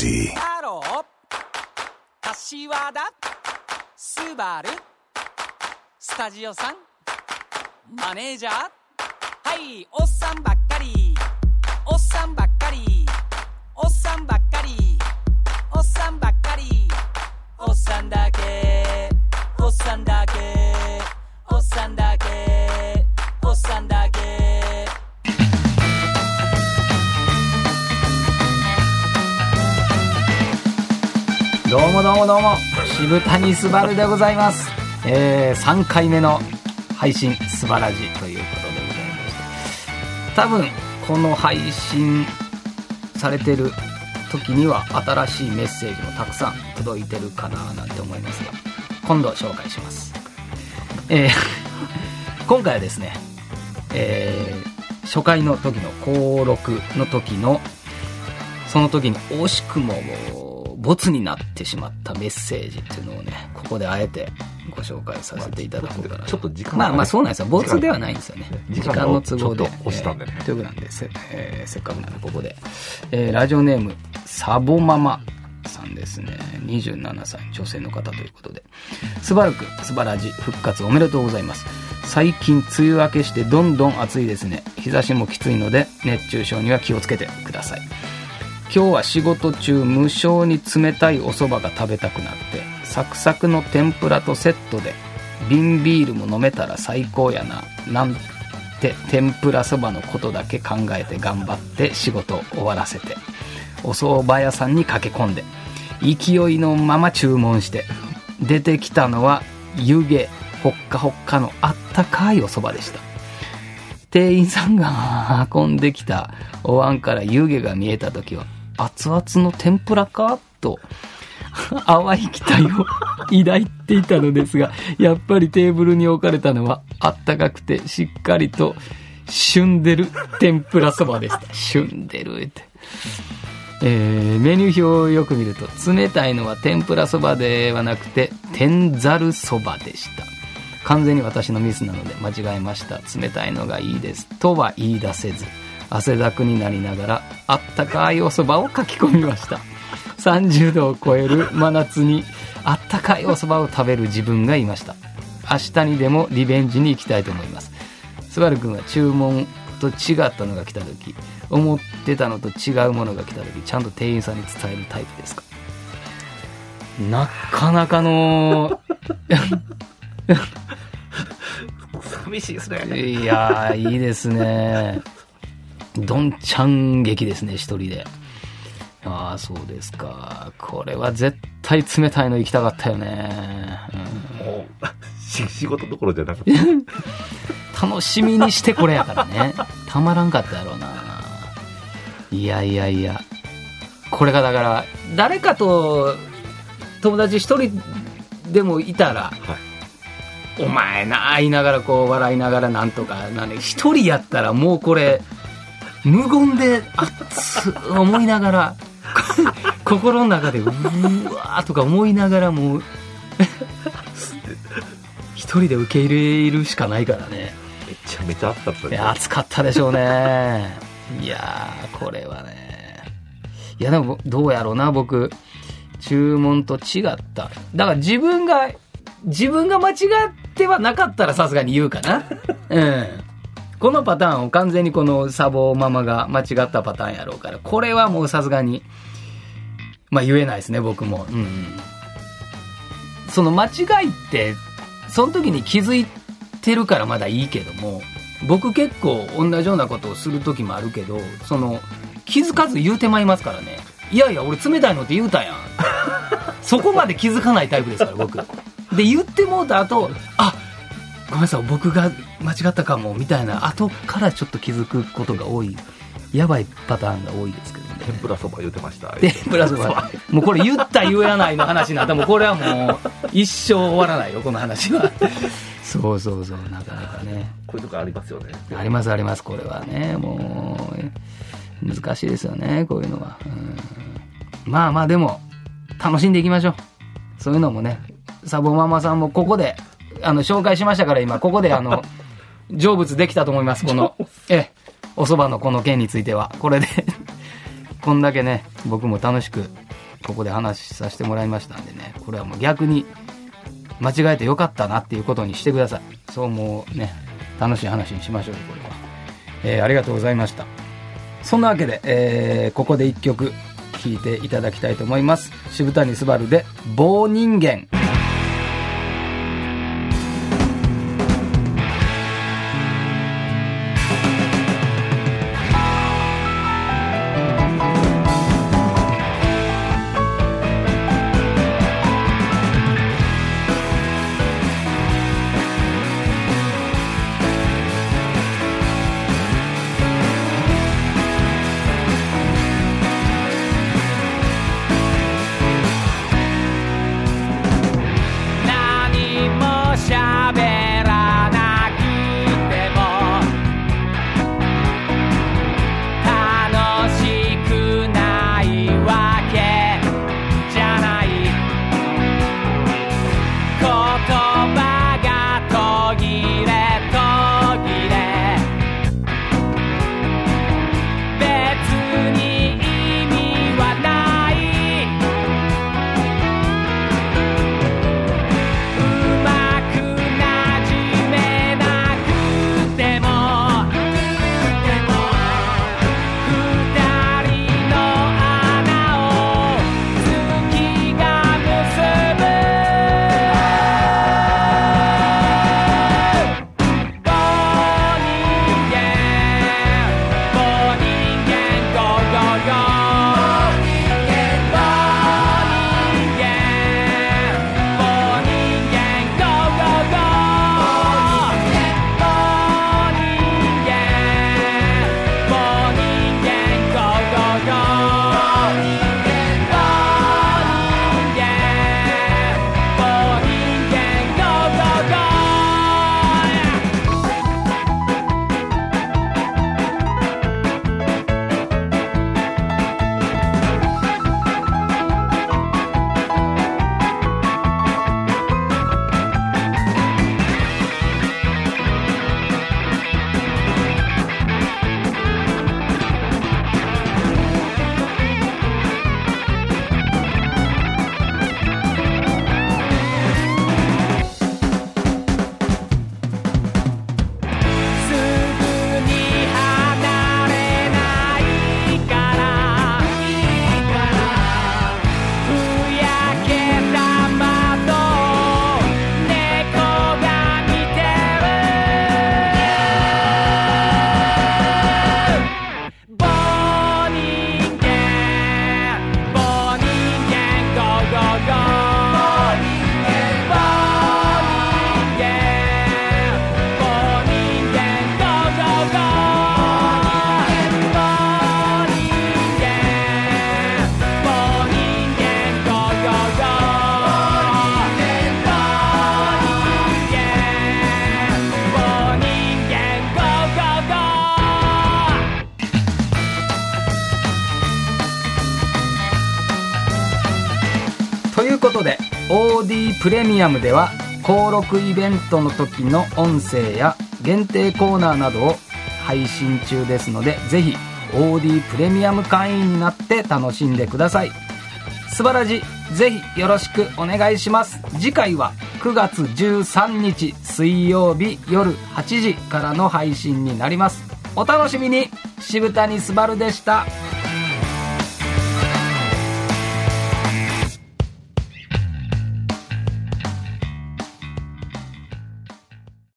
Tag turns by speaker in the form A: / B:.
A: melody.
B: ハロー柏田スバルスタジオさんマネージャーはいおっさんばっ
C: どうもどうもどうも。渋谷すばるでございます、えー、3回目の配信すばらじということでございまして。多分この配信されてる時には新しいメッセージもたくさん届いてるかななんて思いますが今度紹介します。えー 今回はですねえー初回の時の登録の時のその時に惜しくももう、ボツになってしまったメッセージっていうのをね、ここであえてご紹介させていただこうかな。
D: ちょっと時間
C: まあまあそうなんですよ。ボツではないんですよね。時間の都合で。
D: 押したんでね
C: えーということなんで、せ,、えーせっかくなんでここで。えーラジオネーム、サボママさんですね。27歳、女性の方ということで。スバルク、スバラジ、復活おめでとうございます。最近、梅雨明けしてどんどん暑いですね。日差しもきついので、熱中症には気をつけてください。今日は仕事中無性に冷たいお蕎麦が食べたくなってサクサクの天ぷらとセットで瓶ビールも飲めたら最高やななんて天ぷらそばのことだけ考えて頑張って仕事を終わらせてお蕎麦屋さんに駆け込んで勢いのまま注文して出てきたのは湯気ほっかほっかのあったかいお蕎麦でした。店員さんが運んできたお椀から湯気が見えた時は熱々の天ぷらかと淡い期待を抱いていたのですがやっぱりテーブルに置かれたのはあったかくてしっかりと旬でる天ぷらそばでした。旬でるって。えーメニュー表をよく見ると冷たいのは天ぷらそばではなくて天ざるそばでした。完全に私のミスなので間違えました。冷たいのがいいです。とは言い出せず。汗だくになりながらあったかいお蕎麦を書き込みました30度を超える真夏にあったかいお蕎麦を食べる自分がいました明日にでもリベンジに行きたいと思いますスバル君は注文と違ったのが来た時思ってたのと違うものが来た時ちゃんと店員さんに伝えるタイプですか？なかなかの
D: 寂しいですね。
C: いやー、いいですね。どんちゃん劇ですね、一人で。ああ、そうですか。これは絶対冷たいの行きたかったよね。
D: もう、し仕事どころじゃなくて、
C: う ん楽しみにしてこれやからね。たまらんかったやろうな。いやいやいや。これがだから、誰かと友達一人でもいたら、
D: はい。
C: お前な言いながらこう笑いながらなんとかな一人やったらもうこれ無言で熱っ思いながら 心の中でうわーとか思いながらもう一人で受け入れるしかないからね。
D: めちゃめちゃ暑かったです
C: いや暑かったでしょうね。いやーこれはね。いやでもどうやろうな僕。注文と違った。だから自分が自分が間違ってはなかったらさすがに言うかな。うんこのパターンを完全にこのサボママが間違ったパターンやろうからこれはもうさすがにまあ言えないですね僕も。うんうんその間違いってその時に気づいてるからまだいいけども僕結構同じようなことをする時もあるけどその気づかず言うてまいりますからね。いやいや俺冷たいのって言うたやん。そこまで気づかないタイプですから僕。で言ってもうた後あごめんなさい僕が間違ったかもみたいな後からちょっと気づくことが多い。やばいパターンが多いですけどね。
D: 天ぷらそば言うてました。
C: 天ぷらそば。もうこれ言った言わないの話になったらもうこれはもう一生終わらないよこの話は。そうそうそうなかなかね。
D: こういうとこありますよね。
C: ありますありますこれはね。もう難しいですよねこういうのは。うん。まあまあでも楽しんでいきましょう。そういうのもねサボママさんもここであの紹介しましたから今ここであの 成仏できたと思いますこのええお蕎麦のこの件についてはこれで こんだけね僕も楽しく
B: ここで話しさせてもらいましたんでね、これはもう逆に間違えてよかったなっていうことにしてください。そうもうね、楽しい話にしましょうよ、これは。えーありがとうございました。そんなわけで、えーここで一曲聴いていただきたいと思います。渋谷すばるで、棒人間。OD プレミアムでは登録イベントの時の音声や限定コーナーなどを配信中ですのでぜひ OD プレミアム会員になって楽しんでください。すばらじぜひよろしくお願いします。次回は9月13日水曜日夜8時からの配信になります。お楽しみに。渋谷すばるでした。